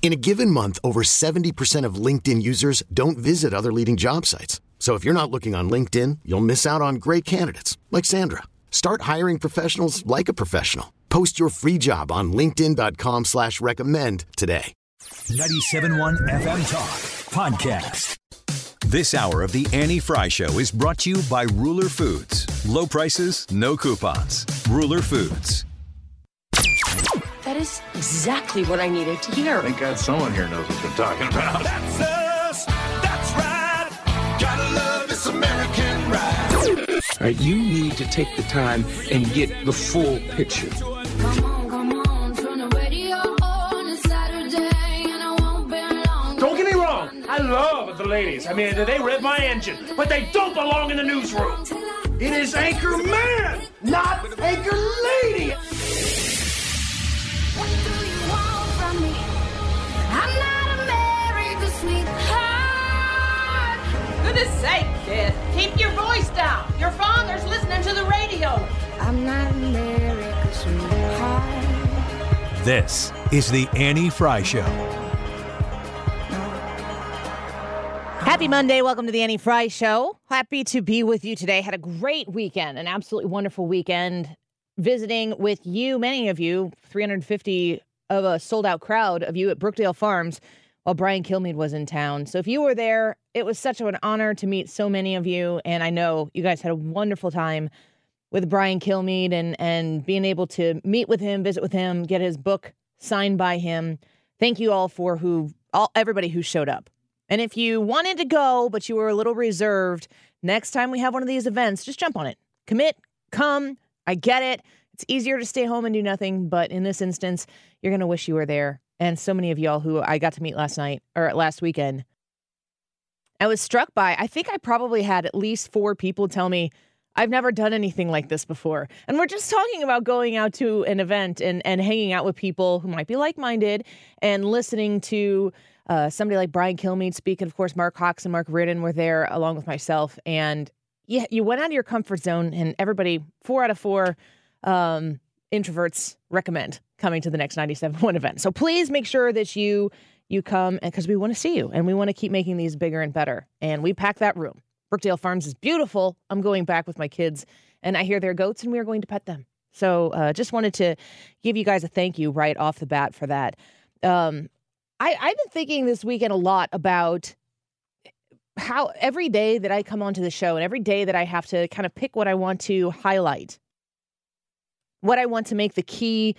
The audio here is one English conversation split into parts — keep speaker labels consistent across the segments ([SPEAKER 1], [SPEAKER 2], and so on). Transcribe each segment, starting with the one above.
[SPEAKER 1] In a given month, over 70% of LinkedIn users don't visit other leading job sites. So if you're not looking on LinkedIn, you'll miss out on great candidates like Sandra. Start hiring professionals like a professional. Post your free job on LinkedIn.com slash recommend today.
[SPEAKER 2] 97.1 FM Talk Podcast. This hour of the Annie Frey Show is brought to you by Ruler Foods. Low prices, no coupons. Ruler Foods.
[SPEAKER 3] That is exactly what I needed to hear.
[SPEAKER 4] Thank God someone here knows what they're talking about.
[SPEAKER 5] That's us. That's right. Gotta love this American ride.
[SPEAKER 6] All right, you need to take the time and get the full picture.
[SPEAKER 7] Come on, come on, turn the radio on. It's Saturday and I won't be long.
[SPEAKER 8] Don't get me wrong, I love the ladies. I mean, they rev my engine, but they don't belong in the newsroom. It is Anchor Man, not Anchor Lady.
[SPEAKER 9] Goodness sake, kid. Keep your voice down. Your father's listening to the radio.
[SPEAKER 7] I'm not America's sweetheart.
[SPEAKER 2] This is the Annie Frey Show.
[SPEAKER 10] Happy Monday. Welcome to the Annie Frey Show. Happy to be with you today. Had a great weekend, an absolutely wonderful weekend visiting with you, many of you, 350 of a sold out crowd of you at Brookdale Farms while Brian Kilmeade was in town. So if you were there, it was such an honor to meet so many of you. And I know you guys had a wonderful time with Brian Kilmeade and, and being able to meet with him, visit with him, get his book signed by him. Thank you all for who, all everybody who showed up. And if you wanted to go, but you were a little reserved, next time we have one of these events, just jump on it. Commit, come. I get it. It's easier to stay home and do nothing, but in this instance, you're going to wish you were there. And so many of y'all who I got to meet last night or last weekend, I was struck by, I think I probably had at least four people tell me, I've never done anything like this before. And we're just talking about going out to an event and, and hanging out with people who might be like minded and listening to uh, somebody like Brian Kilmeade speak. And of course, Marc Cox and Mark Reardon were there along with myself. And yeah, you went out of your comfort zone, and everybody, four out of four um, introverts recommend coming to the next 97.1 event. So please make sure that you you come and because we want to see you and we want to keep making these bigger and better. And we pack that room. Brookdale Farms is beautiful. I'm going back with my kids, and I hear they're goats, and we are going to pet them. So uh, just wanted to give you guys a thank you right off the bat for that. Um, I, I've been thinking this weekend a lot about how every day that I come onto the show and every day that I have to kind of pick what I want to highlight, what I want to make the key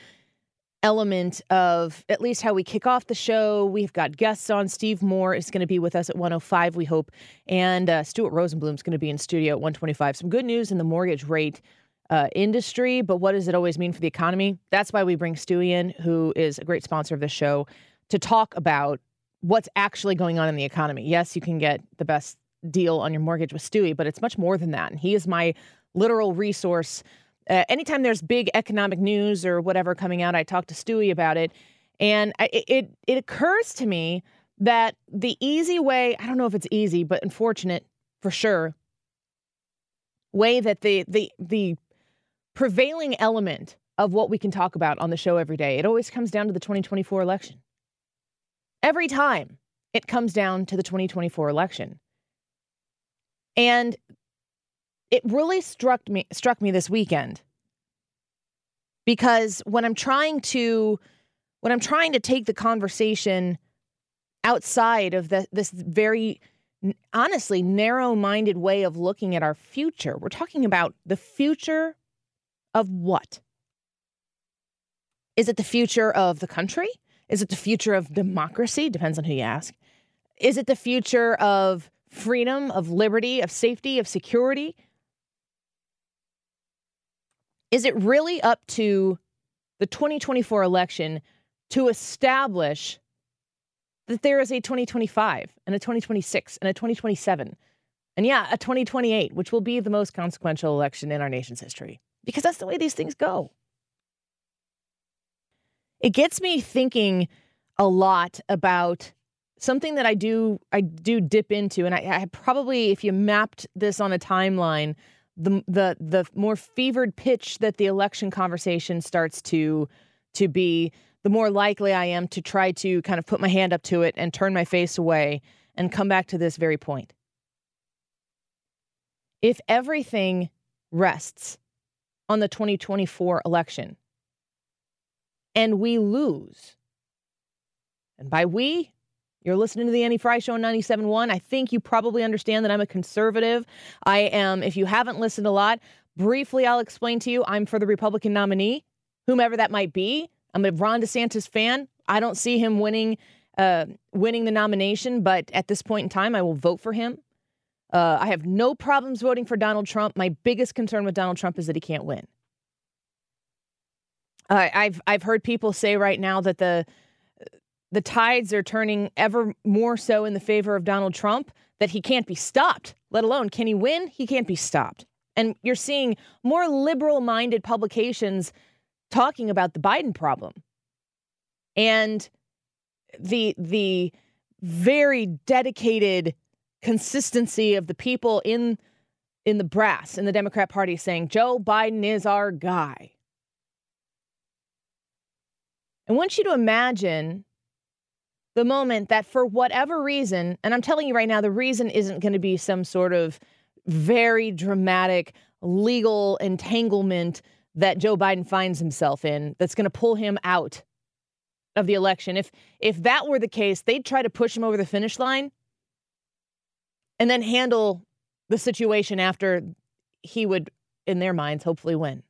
[SPEAKER 10] element of at least how we kick off the show. We've got guests on. Steve Moore is going to be with us at 105, we hope. And uh, Stuart Rosenblum is going to be in studio at 125. Some good news in the mortgage rate uh, industry, but what does it always mean for the economy? That's why we bring Stewie in, who is a great sponsor of the show, to talk about what's actually going on in the economy. Yes, you can get the best deal on your mortgage with Stewie, but it's much more than that. And he is my literal resource. Uh, anytime there's big economic news or whatever coming out, I talk to Stewie about it. And I, it it occurs to me that the easy way, I don't know if it's easy, but unfortunate for sure, way that the the the prevailing element of what we can talk about on the show every day, it always comes down to the 2024 election. Every time it comes down to the 2024 election. And it really struck me struck me this weekend because when I'm trying to when I'm trying to take the conversation outside of the, this very honestly narrow-minded way of looking at our future, we're talking about the future of what? Is it the future of the country? Is it the future of democracy? Depends on who you ask. Is it the future of freedom, of liberty, of safety, of security? Is it really up to the 2024 election to establish that there is a 2025 and a 2026 and a 2027 and yeah, a 2028, which will be the most consequential election in our nation's history because that's the way these things go. It gets me thinking a lot about something that I do I do dip into, and I, I probably, if you mapped this on a timeline, the the the more fevered pitch that the election conversation starts to to be, the more likely I am to try to kind of put my hand up to it and turn my face away and come back to this very point. If everything rests on the 2024 election and we lose, and by we, you're listening to the Annie Frey Show on 97.1. I think you probably understand that I'm a conservative. I am, if you haven't listened a lot, briefly I'll explain to you I'm for the Republican nominee, whomever that might be. I'm a Ron DeSantis fan. I don't see him winning uh, winning the nomination, but at this point in time, I will vote for him. Uh, I have no problems voting for Donald Trump. My biggest concern with Donald Trump is that he can't win. Uh, I've I've heard people say right now that the the tides are turning ever more so in the favor of Donald Trump. That he can't be stopped. Let alone can he win? He can't be stopped. And you're seeing more liberal-minded publications talking about the Biden problem and the the very dedicated consistency of the people in in the brass in the Democrat Party saying Joe Biden is our guy. I want you to imagine the moment that for whatever reason, and I'm telling you right now, the reason isn't going to be some sort of very dramatic legal entanglement that Joe Biden finds himself in that's going to pull him out of the election. If if that were the case, they'd try to push him over the finish line and then handle the situation after he would in their minds hopefully win.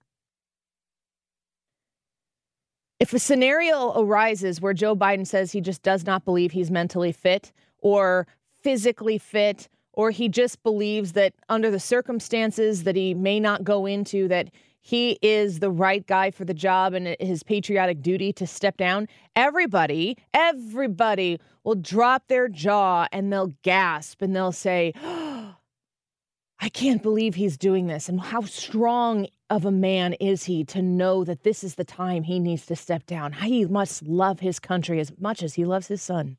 [SPEAKER 10] If a scenario arises where Joe Biden says he just does not believe he's mentally fit or physically fit or he just believes that under the circumstances that he may not go into that he is the right guy for the job and his patriotic duty to step down, everybody, everybody will drop their jaw and they'll gasp and they'll say, oh, I can't believe he's doing this. And how strong of a man is he to know that this is the time he needs to step down? He must love his country as much as he loves his son.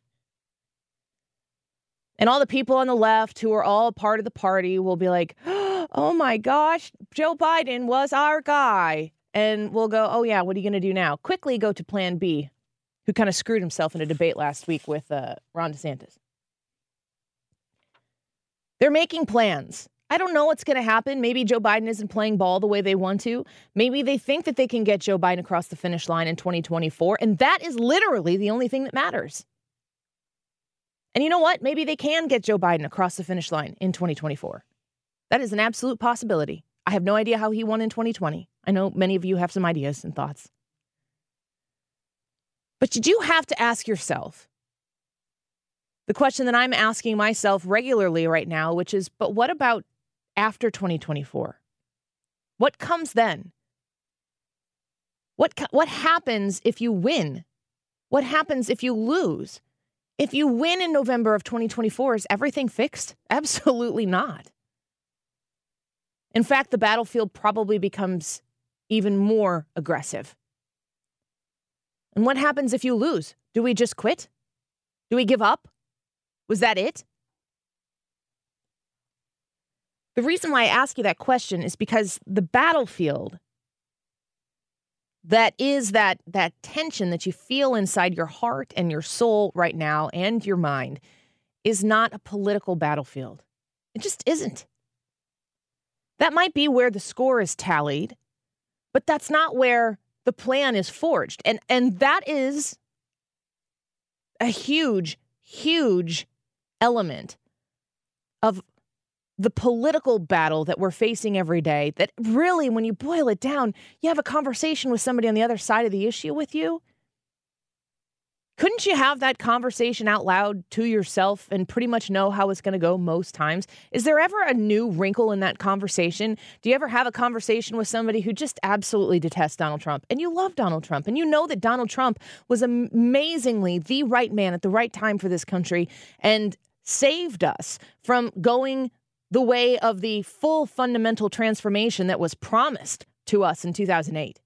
[SPEAKER 10] And all the people on the left who are all part of the party will be like, oh my gosh, Joe Biden was our guy. And we'll go, oh yeah, what are you going to do now? Quickly go to plan B, who kind of screwed himself in a debate last week with uh, Ron DeSantis. They're making plans. I don't know what's going to happen. Maybe Joe Biden isn't playing ball the way they want to. Maybe they think that they can get Joe Biden across the finish line in 2024. And that is literally the only thing that matters. And you know what? Maybe they can get Joe Biden across the finish line in 2024. That is an absolute possibility. I have no idea how he won in 2020. I know many of you have some ideas and thoughts. But you do have to ask yourself the question that I'm asking myself regularly right now, which is, but what about after 2024? What comes then? What, what happens if you win? What happens if you lose? If you win in November of 2024, is everything fixed? Absolutely not. In fact, the battlefield probably becomes even more aggressive. And what happens if you lose? Do we just quit? Do we give up? Was that it? The reason why I ask you that question is because the battlefield that is that that tension that you feel inside your heart and your soul right now and your mind is not a political battlefield. It just isn't. That might be where the score is tallied, but that's not where the plan is forged. And and that is a huge huge element of the political battle that we're facing every day, that really, when you boil it down, you have a conversation with somebody on the other side of the issue with you. Couldn't you have that conversation out loud to yourself and pretty much know how it's going to go most times? Is there ever a new wrinkle in that conversation? Do you ever have a conversation with somebody who just absolutely detests Donald Trump and you love Donald Trump and you know that Donald Trump was amazingly the right man at the right time for this country and saved us from going the way of the full fundamental transformation that was promised to us in 2008?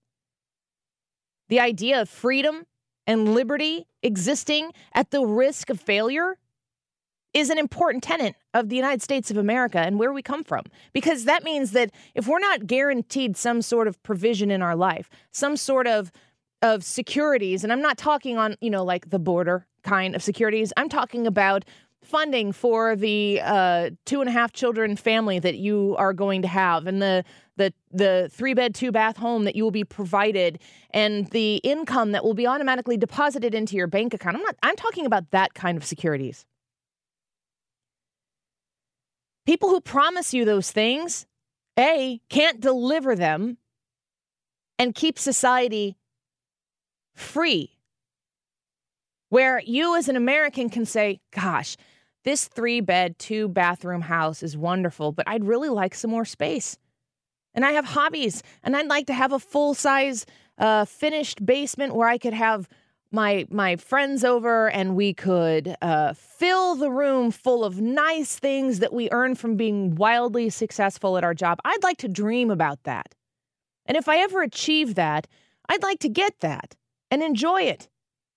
[SPEAKER 10] The idea of freedom and liberty existing at the risk of failure is an important tenet of the United States of America and where we come from. Because that means that if we're not guaranteed some sort of provision in our life, some sort of of securities, and I'm not talking on, you know, like the border kind of securities, I'm talking about funding for the uh, two and a half children family that you are going to have and the the the three bed two bath home that you will be provided and the income that will be automatically deposited into your bank account. I'm not I'm talking about that kind of securities. People who promise you those things, A, can't deliver them and keep society free. Where you as an American can say, gosh, this three bed, two bathroom house is wonderful, but I'd really like some more space. And I have hobbies, and I'd like to have a full size, uh, finished basement where I could have my my friends over and we could uh, fill the room full of nice things that we earn from being wildly successful at our job. I'd like to dream about that. And if I ever achieve that, I'd like to get that and enjoy it.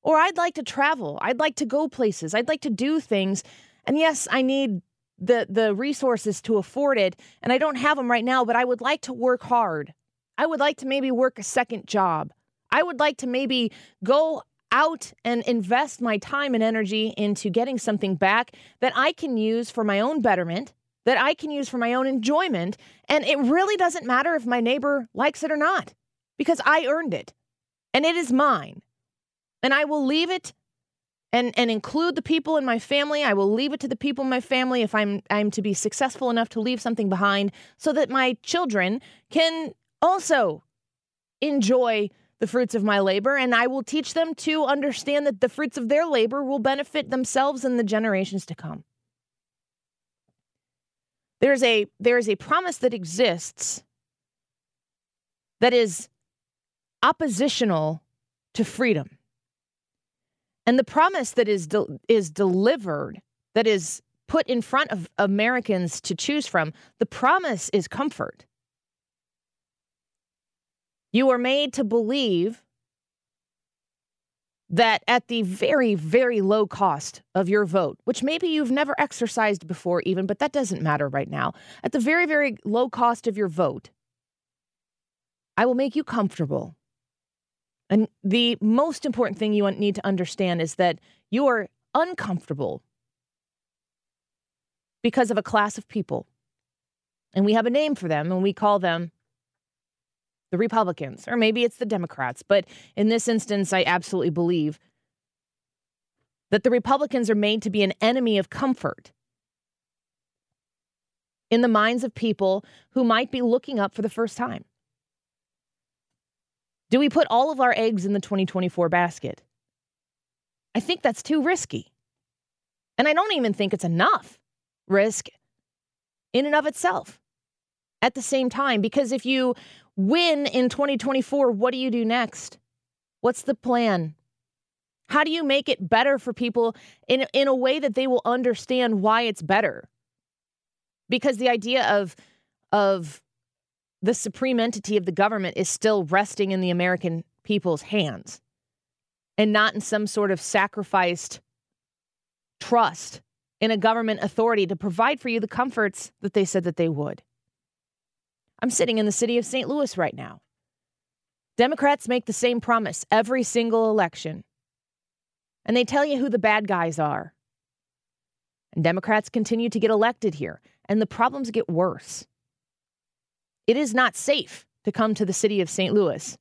[SPEAKER 10] Or I'd like to travel. I'd like to go places. I'd like to do things and yes, I need the the resources to afford it, and I don't have them right now, but I would like to work hard. I would like to maybe work a second job. I would like to maybe go out and invest my time and energy into getting something back that I can use for my own betterment, that I can use for my own enjoyment. And it really doesn't matter if my neighbor likes it or not, because I earned it and it is mine. And I will leave it and and include the people in my family. I will leave it to the people in my family if I'm I'm to be successful enough to leave something behind so that my children can also enjoy the fruits of my labor and I will teach them to understand that the fruits of their labor will benefit themselves and the generations to come. There's a there is a promise that exists that is oppositional to freedom. And the promise that is de- is delivered, that is put in front of Americans to choose from, the promise is comfort. You are made to believe that at the very, very low cost of your vote, which maybe you've never exercised before, even, but that doesn't matter right now, at the very, very low cost of your vote, I will make you comfortable. And the most important thing you need to understand is that you are uncomfortable because of a class of people. And we have a name for them, and we call them the Republicans, or maybe it's the Democrats. But in this instance, I absolutely believe that the Republicans are made to be an enemy of comfort in the minds of people who might be looking up for the first time. Do we put all of our eggs in the 2024 basket? I think that's too risky. And I don't even think it's enough risk in and of itself at the same time. Because if you win in 2024, what do you do next? What's the plan? How do you make it better for people in, in a way that they will understand why it's better? Because the idea of, of the supreme entity of the government is still resting in the American people's hands and not in some sort of sacrificed trust in a government authority to provide for you the comforts that they said that they would. I'm sitting in the city of St. Louis right now. Democrats make the same promise every single election. And they tell you who the bad guys are. And Democrats continue to get elected here, and the problems get worse. It is not safe to come to the city of St. Louis.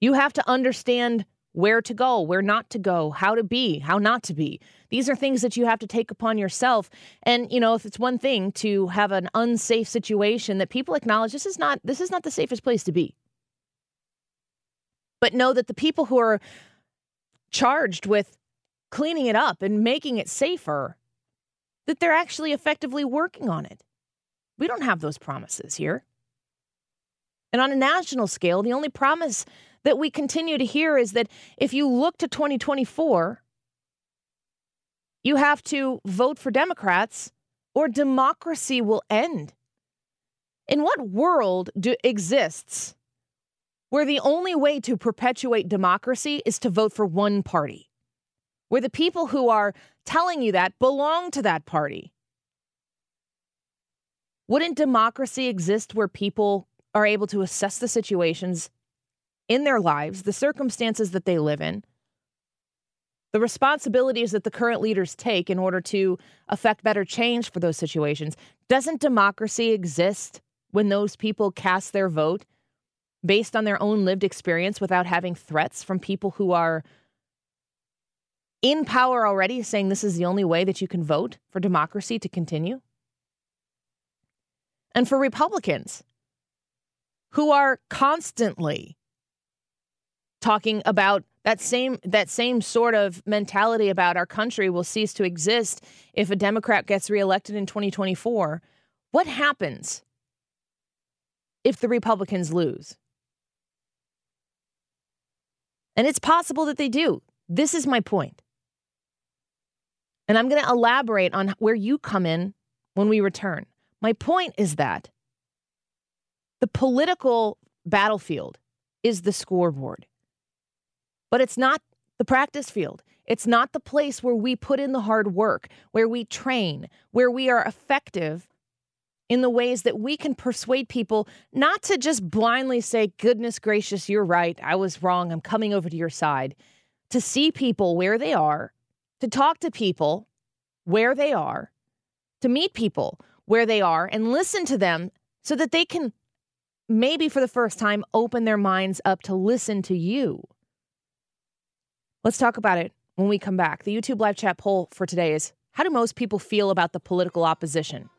[SPEAKER 10] You have to understand where to go, where not to go, how to be, how not to be. These are things that you have to take upon yourself. And, you know, if it's one thing to have an unsafe situation that people acknowledge this is not this is not the safest place to be. But know that the people who are charged with cleaning it up and making it safer that they're actually effectively working on it. We don't have those promises here. And on a national scale, the only promise that we continue to hear is that if you look to 2024, you have to vote for Democrats or democracy will end. In what world do, exists where the only way to perpetuate democracy is to vote for one party? Where the people who are telling you that belong to that party? Wouldn't democracy exist where people are able to assess the situations in their lives, the circumstances that they live in, the responsibilities that the current leaders take in order to affect better change for those situations. Doesn't democracy exist when those people cast their vote based on their own lived experience without having threats from people who are in power already saying this is the only way that you can vote for democracy to continue? And for Republicans who are constantly talking about that same that same sort of mentality about our country will cease to exist if a Democrat gets reelected in 2024. What happens if the Republicans lose? And it's possible that they do. This is my point. And I'm going to elaborate on where you come in when we return. My point is that the political battlefield is the scoreboard, but it's not the practice field. It's not the place where we put in the hard work, where we train, where we are effective in the ways that we can persuade people not to just blindly say, goodness gracious, you're right. I was wrong. I'm coming over to your side. To see people where they are to talk to people where they are, to meet people where they are, and listen to them so that they can maybe for the first time open their minds up to listen to you. Let's talk about it when we come back. The YouTube live chat poll for today is How do most people feel about the political opposition?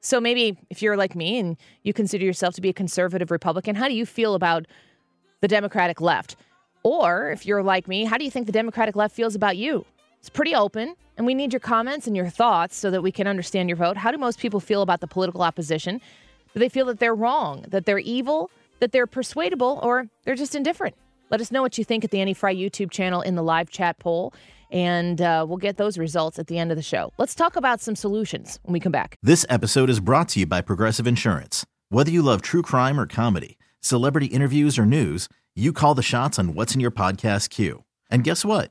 [SPEAKER 10] So maybe if you're like me and you consider yourself to be a conservative Republican, how do you feel about the Democratic left? Or if you're like me, how do you think the Democratic left feels about you? It's pretty open, and we need your comments and your thoughts so that we can understand your vote. How do most people feel about the political opposition? Do they feel that they're wrong, that they're evil, that they're persuadable, or they're just indifferent? Let us know what you think at the Annie Frey YouTube channel in the live chat poll, and uh, we'll get those results at the end of the show. Let's talk about some solutions when we come back.
[SPEAKER 11] This episode is brought to you by Progressive Insurance. Whether you love true crime or comedy, celebrity interviews or news, you call the shots on what's in your podcast queue. And guess what?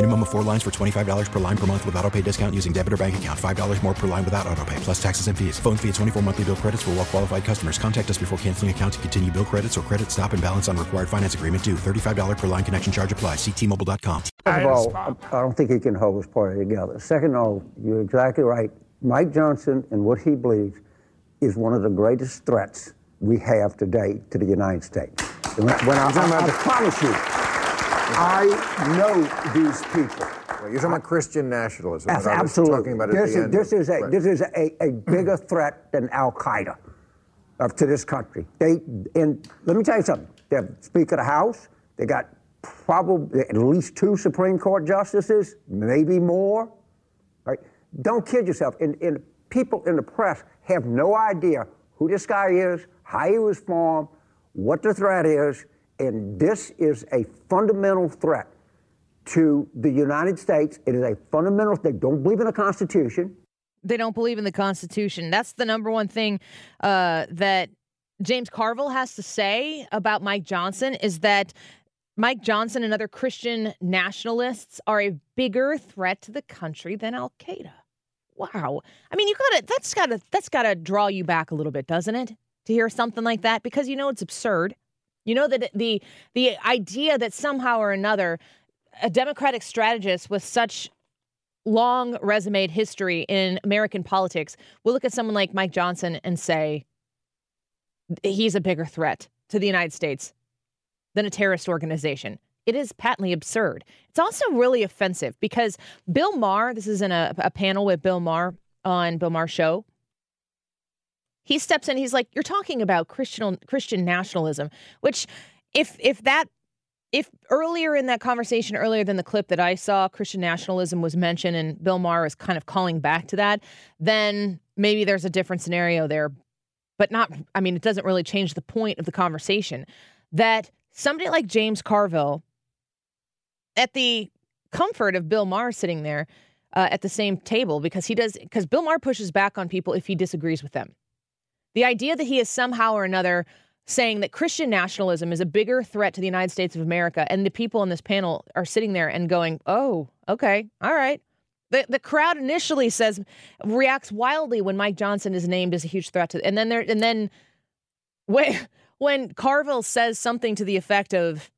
[SPEAKER 12] Minimum of four lines for $25 per line per month with auto pay discount using debit or bank account. $5 more per line without auto pay, plus taxes and fees. Phone fee at 24 monthly bill credits for all well qualified customers. Contact us before canceling account to continue bill credits or credit stop and balance on required finance agreement due. $35 per line connection charge apply. Ctmobile.com.
[SPEAKER 13] First of all, I don't think he can hold his party together. Second of all, you're exactly right. Mike Johnson and what he believes is one of the greatest threats we have today to the United States. And when I, I, I promise you, I know these people.
[SPEAKER 14] Well, you're talking about Christian nationalism.
[SPEAKER 13] Yes,
[SPEAKER 14] that I was
[SPEAKER 13] absolutely.
[SPEAKER 14] Talking about at
[SPEAKER 13] this is this
[SPEAKER 14] of-
[SPEAKER 13] is a
[SPEAKER 14] right.
[SPEAKER 13] this is a, a bigger threat than Al Qaeda to this country. They and let me tell you something. The Speaker of the House. They got probably at least two Supreme Court justices, maybe more. Right? Don't kid yourself. And, and people in the press have no idea who this guy is, how he was formed, what the threat is, and this is a fundamental threat to the United States. It is a fundamental. They don't believe in the Constitution.
[SPEAKER 10] They don't believe in the Constitution. That's the number one thing uh, that James Carville has to say about Mike Johnson is that Mike Johnson and other Christian nationalists are a bigger threat to the country than Al Qaeda. Wow. I mean, you gotta that's gotta that's gotta draw you back a little bit, doesn't it? To hear something like that because you know it's absurd. You know that the the idea that somehow or another a Democratic strategist with such long resume history in American politics will look at someone like Mike Johnson and say he's a bigger threat to the United States than a terrorist organization. It is patently absurd. It's also really offensive because Bill Maher, this is in a, a panel with Bill Maher on Bill Maher's show. He steps in, he's like, You're talking about Christian Christian nationalism, which if if that if earlier in that conversation, earlier than the clip that I saw, Christian nationalism was mentioned and Bill Maher is kind of calling back to that, then maybe there's a different scenario there. But not, I mean, it doesn't really change the point of the conversation that somebody like James Carville, at the comfort of Bill Maher sitting there uh, at the same table, because he does, because Bill Maher pushes back on people if he disagrees with them. The idea that he is somehow or another saying that Christian nationalism is a bigger threat to the United States of America, and the people on this panel are sitting there and going, "Oh, okay, all right." The the crowd initially says reacts wildly when Mike Johnson is named as a huge threat to, and then there and then when when Carville says something to the effect of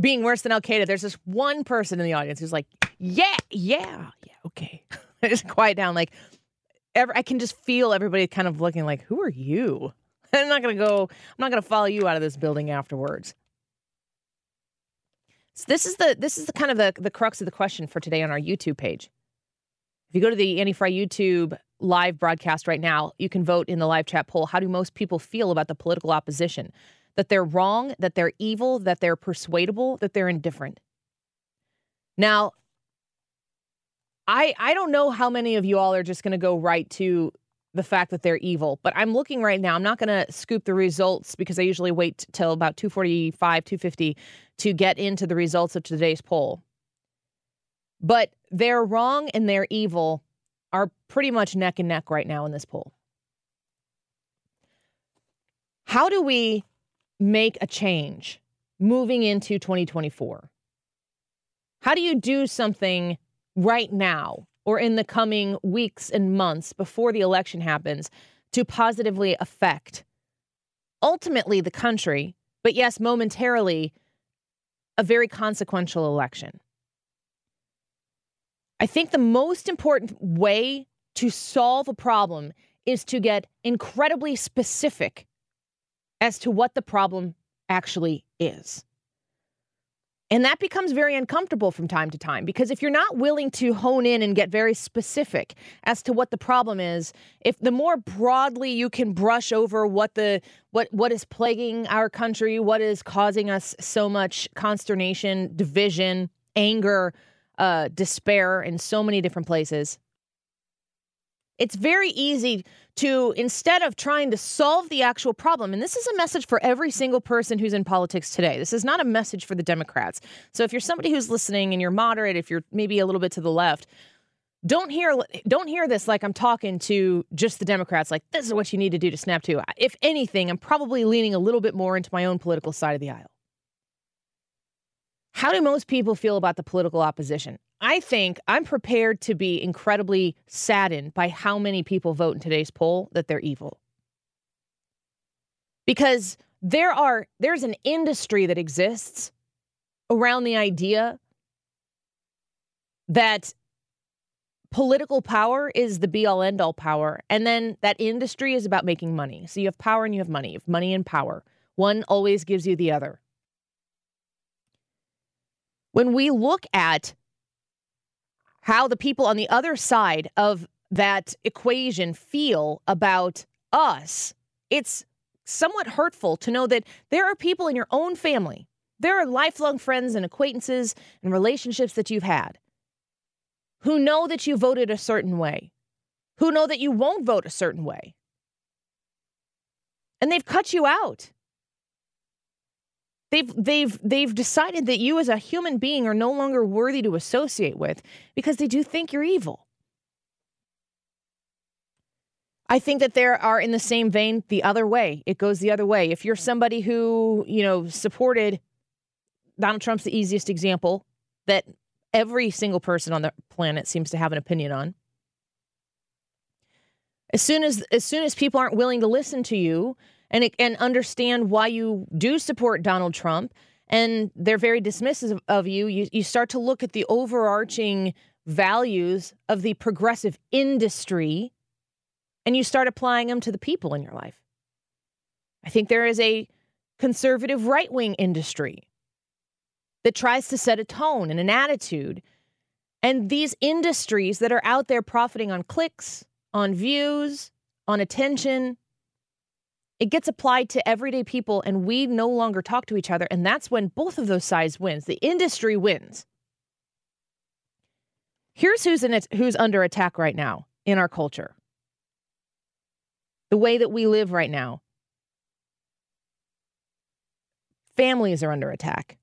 [SPEAKER 10] being worse than Al Qaeda, there's this one person in the audience who's like, "Yeah, yeah, yeah, okay," just quiet down. Like, ever, I can just feel everybody kind of looking like, "Who are you?" I'm not gonna go. I'm not gonna follow you out of this building afterwards. So this is the this is the kind of the the crux of the question for today on our YouTube page. If you go to the Annie Frey YouTube live broadcast right now, you can vote in the live chat poll. How do most people feel about the political opposition? That they're wrong, that they're evil, that they're persuadable, that they're indifferent. Now, I I don't know how many of you all are just going to go right to the fact that they're evil, but I'm looking right now. I'm not going to scoop the results because I usually wait till about 245, 250 to get into the results of today's poll. But they're wrong and they're evil are pretty much neck and neck right now in this poll. How do we make a change moving into 2024? How do you do something right now or in the coming weeks and months before the election happens to positively affect ultimately the country, but yes, momentarily, a very consequential election? I think the most important way to solve a problem is to get incredibly specific as to what the problem actually is. And that becomes very uncomfortable from time to time because if you're not willing to hone in and get very specific as to what the problem is, if the more broadly you can brush over what the what what is plaguing our country, what is causing us so much consternation, division, anger, uh, despair in so many different places, it's very easy to, instead of trying to solve the actual problem, and this is a message for every single person who's in politics today. This is not a message for the Democrats. So if you're somebody who's listening and you're moderate, if you're maybe a little bit to the left, don't hear don't hear this like I'm talking to just the Democrats like this is what you need to do to snap to. If anything, I'm probably leaning a little bit more into my own political side of the aisle. How do most people feel about the political opposition? I think I'm prepared to be incredibly saddened by how many people vote in today's poll that they're evil. Because there are there's an industry that exists around the idea that political power is the be all end all power and then that industry is about making money. So you have power and you have money. You have money and power. One always gives you the other. When we look at how the people on the other side of that equation feel about us, it's somewhat hurtful to know that there are people in your own family, there are lifelong friends and acquaintances and relationships that you've had who know that you voted a certain way, who know that you won't vote a certain way. And they've cut you out. They've they've they've decided that you as a human being are no longer worthy to associate with because they do think you're evil. I think that there are in the same vein the other way. It goes the other way. If you're somebody who, you know, supported Donald Trump's the easiest example that every single person on the planet seems to have an opinion on. As soon as as soon as people aren't willing to listen to you and and understand why you do support Donald Trump and they're very dismissive of you, you you start to look at the overarching values of the progressive industry and you start applying them to the people in your life. I think there is a conservative right-wing industry that tries to set a tone and an attitude. And these industries that are out there profiting on clicks, on views, on attention, it gets applied to everyday people and we no longer talk to each other. And that's when both of those sides wins. The industry wins. Here's who's in it, who's under attack right now in our culture. The way that we live right now. Families are under attack.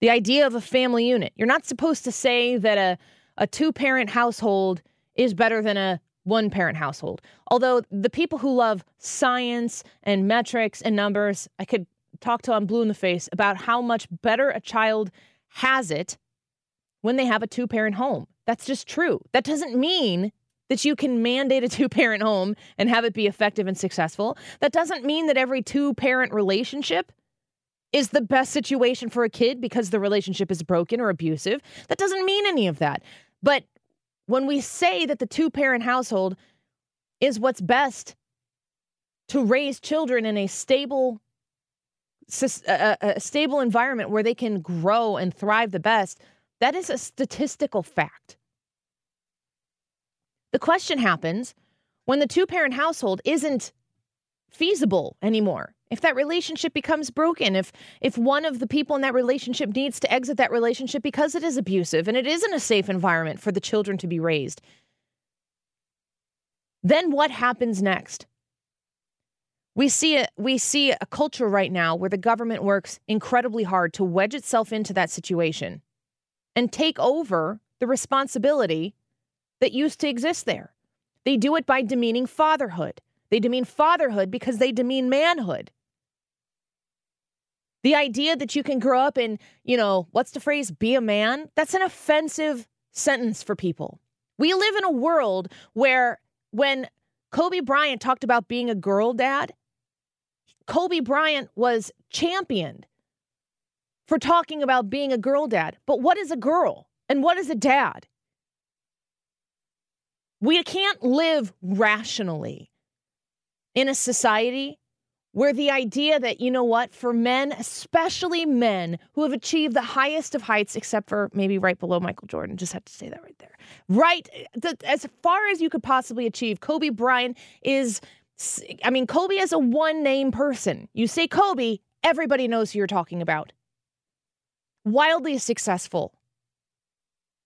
[SPEAKER 10] The idea of a family unit. You're not supposed to say that a, a two parent household is better than a one parent household. Although the people who love science and metrics and numbers, I could talk till I'm blue in the face about how much better a child has it when they have a two parent home. That's just true. That doesn't mean that you can mandate a two parent home and have it be effective and successful. That doesn't mean that every two parent relationship is the best situation for a kid because the relationship is broken or abusive. That doesn't mean any of that. But when we say that the two parent household is what's best to raise children in a stable a, a, uh, uh, uh, stable environment where they can grow and thrive the best that is a statistical fact. The question happens when the two parent household isn't feasible anymore if that relationship becomes broken if if one of the people in that relationship needs to exit that relationship because it is abusive and it isn't a safe environment for the children to be raised then what happens next? We see a, we see a culture right now where the government works incredibly hard to wedge itself into that situation and take over the responsibility that used to exist there. They do it by demeaning fatherhood. They demean fatherhood because they demean manhood the idea that you can grow up and, you know, what's the phrase, be a man, that's an offensive sentence for people. We live in a world where when Kobe Bryant talked about being a girl dad, Kobe Bryant was championed for talking about being a girl dad. But what is a girl and what is a dad? We can't live rationally in a society where the idea that, you know what, for men, especially men who have achieved the highest of heights, except for maybe right below Michael Jordan, just have to say that right there. Right, the, as far as you could possibly achieve, Kobe Bryant is, I mean, Kobe is a one name person. You say Kobe, everybody knows who you're talking about. Wildly successful.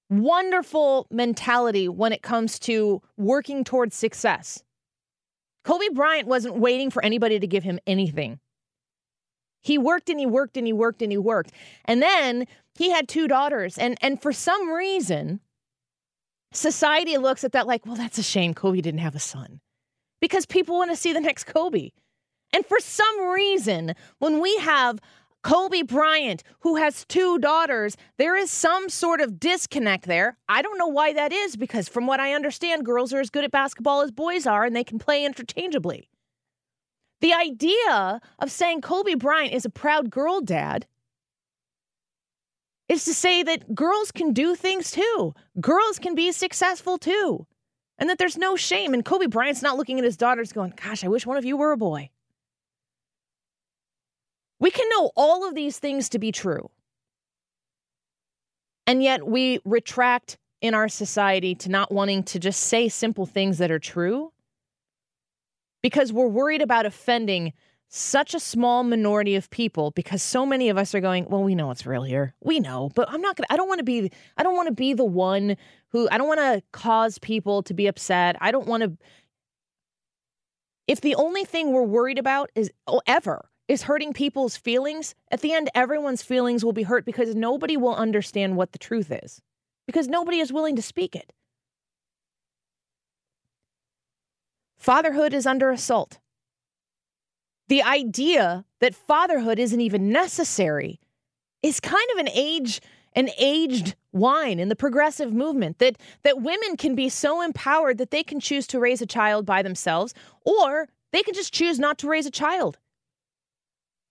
[SPEAKER 10] Wonderful mentality when it comes to working towards success. Kobe Bryant wasn't waiting for anybody to give him anything. He worked and he worked and he worked and he worked. And then he had two daughters. And, and for some reason, society looks at that like, well, that's a shame Kobe didn't have a son because people want to see the next Kobe. And for some reason, when we have Kobe Bryant, who has two daughters, there is some sort of disconnect there. I don't know why that is because, from what I understand, girls are as good at basketball as boys are and they can play interchangeably. The idea of saying Kobe Bryant is a proud girl dad is to say that girls can do things too. Girls can be successful too. And that there's no shame. And Kobe Bryant's not looking at his daughters going, Gosh, I wish one of you were a boy. We can know all of these things to be true. And yet we retract in our society to not wanting to just say simple things that are true because we're worried about offending such a small minority of people because so many of us are going, well, we know it's real here. We know, but I'm not going to, I don't want to be, I don't want to be the one who, I don't want to cause people to be upset. I don't want to, if the only thing we're worried about is oh, ever is hurting people's feelings, at the end, everyone's feelings will be hurt because nobody will understand what the truth is because nobody is willing to speak it. Fatherhood is under assault. The idea that fatherhood isn't even necessary is kind of an age an aged wine in the progressive movement that that women can be so empowered that they can choose to raise a child by themselves or they can just choose not to raise a child.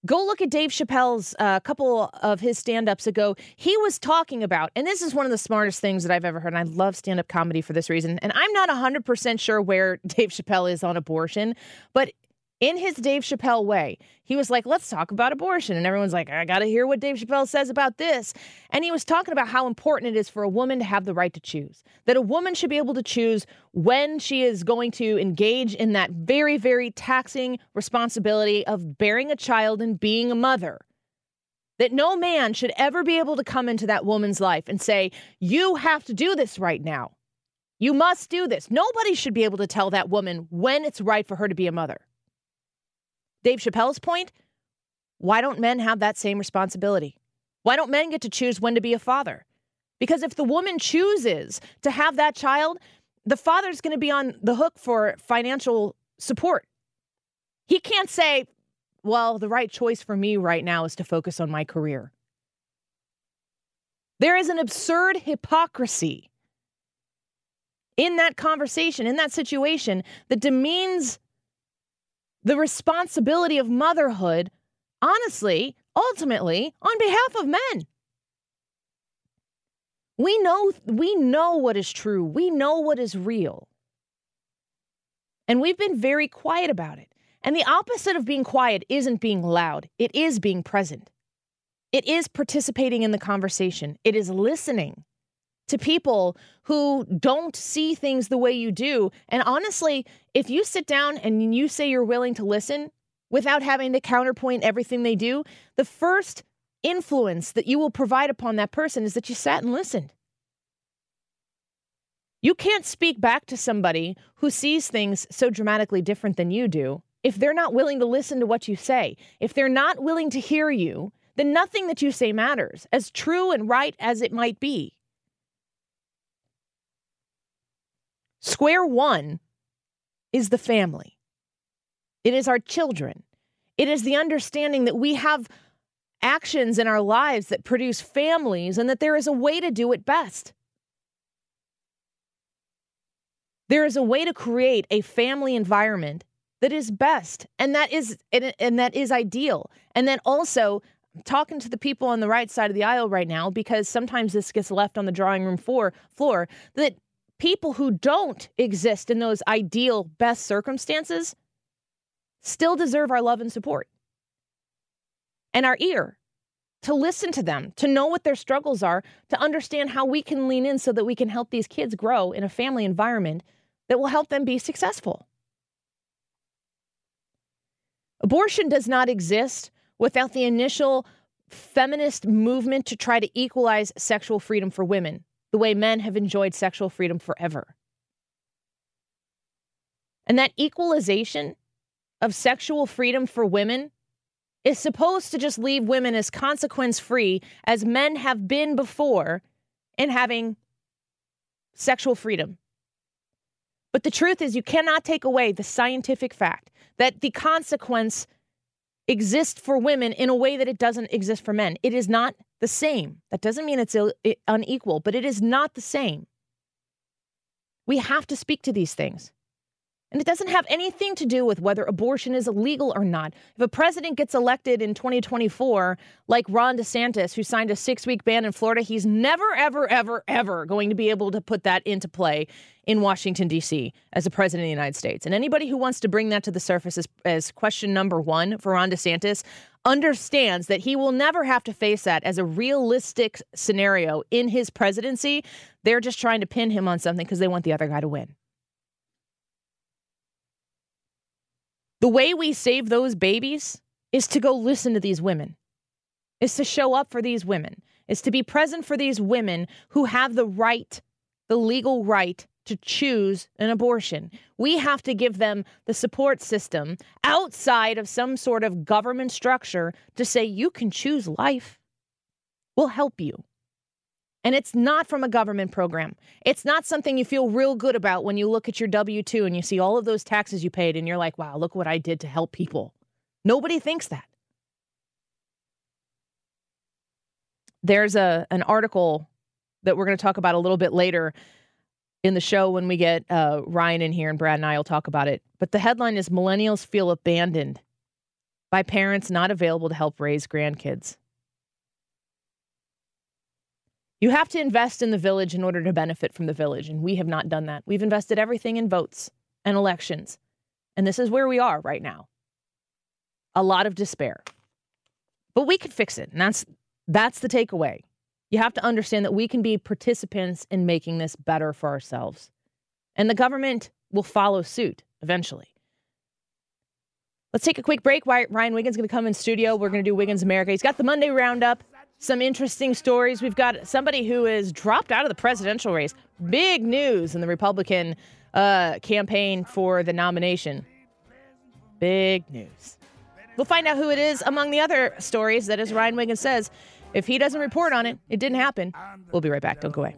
[SPEAKER 10] Go look at Dave Chappelle's a uh, couple of his stand ups ago. He was talking about, and this is one of the smartest things that I've ever heard. And I love stand up comedy for this reason. And I'm not 100% sure where Dave Chappelle is on abortion, but in his Dave Chappelle way, he was like, let's talk about abortion. And everyone's like, I got to hear what Dave Chappelle says about this. And he was talking about how important it is for a woman to have the right to choose, that a woman should be able to choose when she is going to engage in that very, very taxing responsibility of bearing a child and being a mother. That no man should ever be able to come into that woman's life and say, You have to do this right now. You must do this. Nobody should be able to tell that woman when it's right for her to be a mother. Dave Chappelle's point why don't men have that same responsibility? Why don't men get to choose when to be a father? Because if the woman chooses to have that child, the father's going to be on the hook for financial support. He can't say, well, the right choice for me right now is to focus on my career. There is an absurd hypocrisy in that conversation, in that situation, that demeans the responsibility of motherhood, honestly, ultimately, on behalf of men. We know we know what is true. We know what is real. And we've been very quiet about it. And the opposite of being quiet isn't being loud. It is being present. It is participating in the conversation. It is listening to people who don't see things the way you do. And honestly, if you sit down and you say you're willing to listen without having to counterpoint everything they do, the first influence that you will provide upon that person is that you sat and listened. You can't speak back to somebody who sees things so dramatically different than you do if they're not willing to listen to what you say. If they're not willing to hear you, then nothing that you say matters, as true and right as it might be. Square one is the family, it is our children, it is the understanding that we have actions in our lives that produce families and that there is a way to do it best. There is a way to create a family environment that is best and that is and, and that is ideal. And then also talking to the people on the right side of the aisle right now because sometimes this gets left on the drawing room floor floor that people who don't exist in those ideal best circumstances still deserve our love and support and our ear to listen to them, to know what their struggles are, to understand how we can lean in so that we can help these kids grow in a family environment that will help them be successful. Abortion does not exist without the initial feminist movement to try to equalize sexual freedom for women the way men have enjoyed sexual freedom forever. And that equalization of sexual freedom for women is supposed to just leave women as consequence free as men have been before in having sexual freedom. But the truth is, you cannot take away the scientific fact that the consequence exists for women in a way that it doesn't exist for men. It is not the same. That doesn't mean it's unequal, but it is not the same. We have to speak to these things. And it doesn't have anything to do with whether abortion is illegal or not. If a president gets elected in 2024, like Ron DeSantis, who signed a six week ban in Florida, he's never, ever, ever, ever going to be able to put that into play in Washington, D.C. as a president of the United States. And anybody who wants to bring that to the surface as, as question number one for Ron DeSantis understands that he will never have to face that as a realistic scenario in his presidency. They're just trying to pin him on something because they want the other guy to win. The way we save those babies is to go listen to these women, is to show up for these women, is to be present for these women who have the right, the legal right to choose an abortion. We have to give them the support system outside of some sort of government structure to say, you can choose life. We'll help you. And it's not from a government program. It's not something you feel real good about when you look at your W 2 and you see all of those taxes you paid and you're like, wow, look what I did to help people. Nobody thinks that. There's a, an article that we're going to talk about a little bit later in the show when we get uh, Ryan in here and Brad and I will talk about it. But the headline is Millennials Feel Abandoned by Parents Not Available to Help Raise Grandkids. You have to invest in the village in order to benefit from the village, and we have not done that. We've invested everything in votes and elections, and this is where we are right now. A lot of despair. But we could fix it, and that's that's the takeaway. You have to understand that we can be participants in making this better for ourselves. And the government will follow suit eventually. Let's take a quick break. Ryan Wiggins is going to come in studio. We're going to do Wiggins America. He's got the Monday roundup some interesting stories. We've got somebody who is dropped out of the presidential race. Big news in the Republican uh, campaign for the nomination. Big news. We'll find out who it is among the other stories that, as Ryan Wiggins says, if he doesn't report on it, it didn't happen. We'll be right back. Don't go away.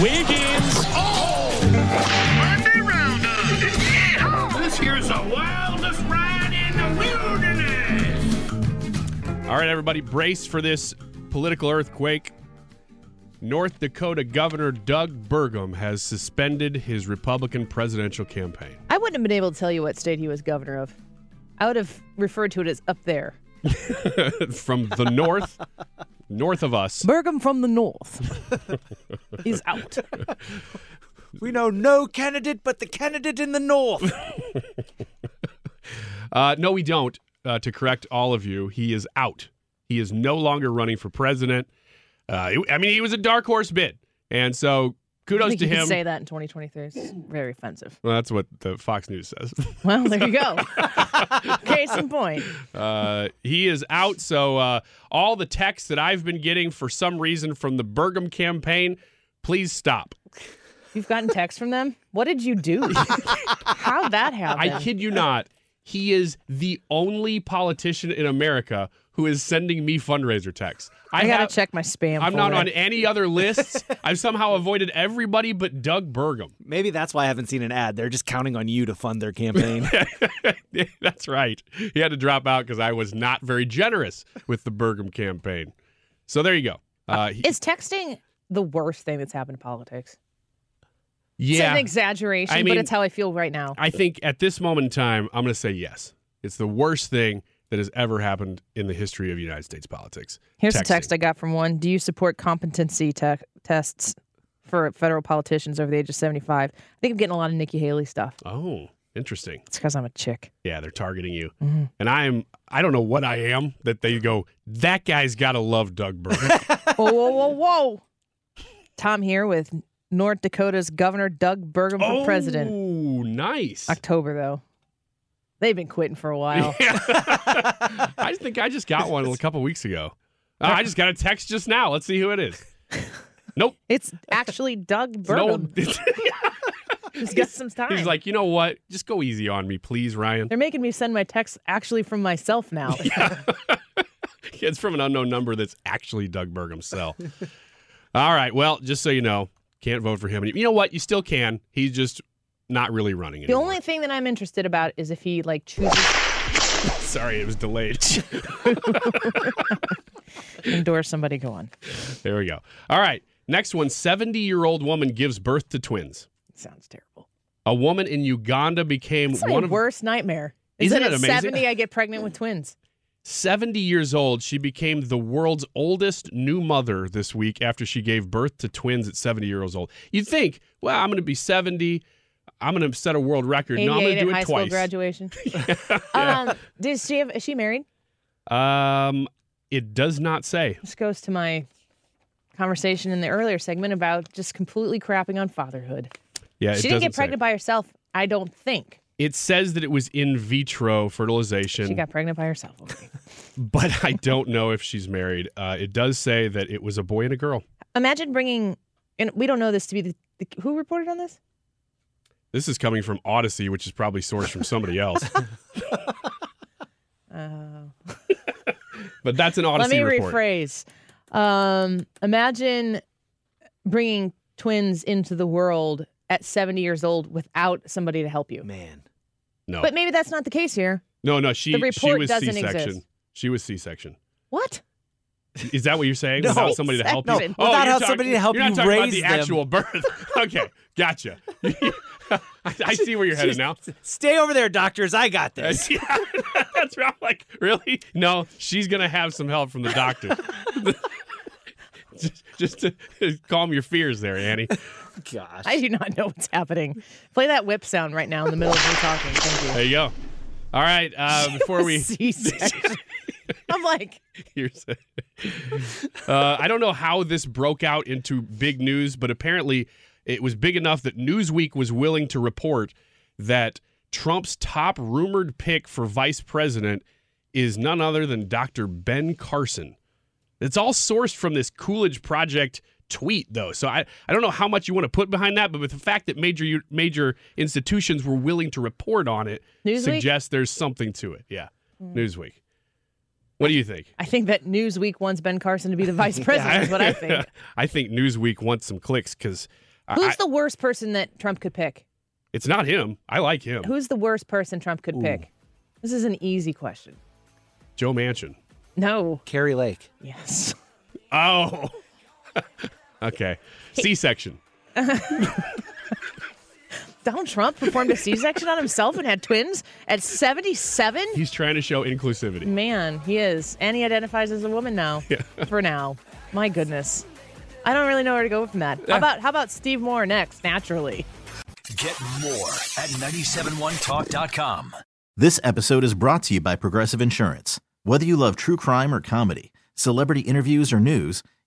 [SPEAKER 8] Wiggins.
[SPEAKER 5] Oh! Monday Roundup. Yeah! This here's the wildest ride in the wilderness.
[SPEAKER 15] All right, everybody, brace for this political earthquake. North Dakota Governor Doug Burgum has suspended his Republican presidential campaign.
[SPEAKER 10] I wouldn't have been able to tell you what state he was governor of. I would have referred to it as up there.
[SPEAKER 15] From the north, north of us.
[SPEAKER 10] Burgum from the north. He's out.
[SPEAKER 16] We know no candidate but the candidate in the north.
[SPEAKER 15] Uh, no, we don't. Uh, to correct all of you, he is out. He is no longer running for president. Uh, I mean, he was a dark horse bid, and so
[SPEAKER 10] I
[SPEAKER 15] kudos to him.
[SPEAKER 10] say that in 2023. It's very offensive.
[SPEAKER 15] Well, that's what the Fox News says.
[SPEAKER 10] Well, there you go. Case in point.
[SPEAKER 15] Uh, he is out. So uh, all the texts that I've been getting for some reason from the Burgum campaign, please stop.
[SPEAKER 10] You've gotten texts from them? What did you do? How'd that happen?
[SPEAKER 15] I kid you not. He is the only politician in America who is sending me fundraiser texts.
[SPEAKER 10] I, gotta
[SPEAKER 15] have-
[SPEAKER 10] check my spam.
[SPEAKER 15] I'm not
[SPEAKER 10] folder.
[SPEAKER 15] on any other lists. I've somehow avoided everybody but Doug Burgum.
[SPEAKER 16] Maybe that's why I haven't seen an ad. They're just counting on you to fund their campaign.
[SPEAKER 15] That's right. He had to drop out because I was not very generous with the Burgum campaign. So there you go. Uh, he-
[SPEAKER 10] Is texting the worst thing that's happened to politics? It's
[SPEAKER 15] yeah,
[SPEAKER 10] an exaggeration,
[SPEAKER 15] I
[SPEAKER 10] but it's how I feel right now.
[SPEAKER 15] I think at this moment in time, I'm going to say yes. It's the worst thing that has ever happened in the history of United States politics.
[SPEAKER 10] Here's
[SPEAKER 15] Texting.
[SPEAKER 10] a text I got from one. Do you support competency te- tests for federal politicians over the age of 75? I think I'm getting a lot of Nikki Haley stuff.
[SPEAKER 15] Oh, interesting.
[SPEAKER 10] It's because I'm a chick.
[SPEAKER 15] Yeah, they're targeting you.
[SPEAKER 10] Mhm.
[SPEAKER 15] And I am, I don't know what I am that they go, that guy's got to love Doug Burgum.
[SPEAKER 10] whoa, whoa, whoa, whoa. Tom here with North Dakota's Governor Doug Burgum for president.
[SPEAKER 15] Oh, nice.
[SPEAKER 10] October, though. They've been quitting for a while.
[SPEAKER 15] I think I just got one a couple weeks ago. Uh, I just got a text just now. Let's see who it is. Nope.
[SPEAKER 10] It's actually Doug Burgum. Just get some time.
[SPEAKER 15] He's like, you know what? Just go easy on me, please, Ryan.
[SPEAKER 10] They're making me send my texts actually from myself now. Yeah.
[SPEAKER 15] it's from an unknown number that's actually Doug Burgum's cell. All right. Well, just so you know, can't vote for him. You know what? You still can. He's just not really running
[SPEAKER 10] The only thing that I'm interested about is if he like chooses
[SPEAKER 15] Sorry, it was delayed.
[SPEAKER 10] endorse somebody. Go on.
[SPEAKER 15] there we go. All right. Next one 70 year old woman gives birth to twins.
[SPEAKER 10] Sounds terrible.
[SPEAKER 15] A woman in Uganda became
[SPEAKER 10] It's
[SPEAKER 15] one
[SPEAKER 10] my
[SPEAKER 15] of
[SPEAKER 10] worst nightmare. Is
[SPEAKER 15] Isn't
[SPEAKER 10] that
[SPEAKER 15] it amazing?
[SPEAKER 10] 70 I get pregnant with twins?
[SPEAKER 15] 70 years old. She became the world's oldest new mother this week after she gave birth to twins at 70 years old. You'd think, well, I'm going to be 70. I'm going to set a world record. No, I'm going to do
[SPEAKER 10] at high
[SPEAKER 15] it
[SPEAKER 10] school
[SPEAKER 15] twice.
[SPEAKER 10] graduation. um, does she have? Is she married?
[SPEAKER 15] Um, it does not say.
[SPEAKER 10] This goes to my conversation in the earlier segment about just completely crapping on fatherhood.
[SPEAKER 15] Yeah, it
[SPEAKER 10] she didn't get
[SPEAKER 15] say.
[SPEAKER 10] pregnant by herself. I don't think
[SPEAKER 15] It says that it was in vitro fertilization.
[SPEAKER 10] she got pregnant by herself. Okay.
[SPEAKER 15] but I don't know if she's married. Uh, it does say that it was a boy and a girl.
[SPEAKER 10] Imagine bringing, and we don't know this to be the, the who reported on this.
[SPEAKER 15] This is coming from Audacy, which is probably sourced from somebody else.
[SPEAKER 10] Oh.
[SPEAKER 15] but that's an
[SPEAKER 10] Audacy
[SPEAKER 15] Let
[SPEAKER 10] me
[SPEAKER 15] report.
[SPEAKER 10] rephrase. Um, imagine bringing twins into the world at 70 years old without somebody to help you.
[SPEAKER 16] Man.
[SPEAKER 15] No,
[SPEAKER 10] But maybe that's not the case here.
[SPEAKER 15] no, no. She
[SPEAKER 10] The
[SPEAKER 15] she
[SPEAKER 10] report
[SPEAKER 15] was
[SPEAKER 10] doesn't
[SPEAKER 15] C-section.
[SPEAKER 10] exist.
[SPEAKER 15] She was C-section.
[SPEAKER 10] What?
[SPEAKER 15] Is that what you're saying?
[SPEAKER 16] No.
[SPEAKER 15] Without somebody to help you?
[SPEAKER 10] C-section.
[SPEAKER 15] Oh,
[SPEAKER 16] Without
[SPEAKER 15] you're
[SPEAKER 16] how
[SPEAKER 15] talking-
[SPEAKER 16] somebody to help
[SPEAKER 15] you're not
[SPEAKER 16] you
[SPEAKER 15] talking about
[SPEAKER 16] raise
[SPEAKER 15] the
[SPEAKER 16] them.
[SPEAKER 15] actual birth. okay, gotcha. I, I see where you're headed now.
[SPEAKER 16] Stay over there, doctors. I got this.
[SPEAKER 15] yeah, that's right. I'm like, really? No, she's gonna have some help from the doctor. just, just to calm your fears, there, Annie.
[SPEAKER 16] Gosh.
[SPEAKER 10] I do not know what's happening. Play that whip sound right now in the middle of me talking. Thank you.
[SPEAKER 15] There you go. All right. Uh, before we
[SPEAKER 10] I'm like,
[SPEAKER 15] Here's uh, I don't know how this broke out into big news, but apparently it was big enough that Newsweek was willing to report that Trump's top rumored pick for vice president is none other than Dr. Ben Carson. It's all sourced from this Coolidge Project tweet, though. So I, I don't know how much you want to put behind that, but with the fact that major major institutions were willing to report on it
[SPEAKER 10] Newsweek?
[SPEAKER 15] suggests there's something to it. Yeah. Hmm. Newsweek. What do you think?
[SPEAKER 10] I think that Newsweek wants Ben Carson to be the vice president, is what I think.
[SPEAKER 15] I think Newsweek wants some clicks because
[SPEAKER 10] Who's the worst person that Trump could pick?
[SPEAKER 15] it's not him. I like him.
[SPEAKER 10] Who's the worst person Trump could pick? This is an easy question.
[SPEAKER 15] Joe Manchin.
[SPEAKER 10] No.
[SPEAKER 16] Kari Lake.
[SPEAKER 10] Yes.
[SPEAKER 15] Oh. okay. C section.
[SPEAKER 10] Donald Trump performed a C-section on himself and had twins at 77?
[SPEAKER 15] He's trying to show inclusivity.
[SPEAKER 10] Man, he is. And he identifies as a woman now. For now. My goodness. I don't really know where to go from that. How about how about Steve Moore next, naturally?
[SPEAKER 2] Get more at 971talk.com.
[SPEAKER 11] This episode is brought to you by Progressive Insurance. Whether you love true crime or comedy, celebrity interviews or news,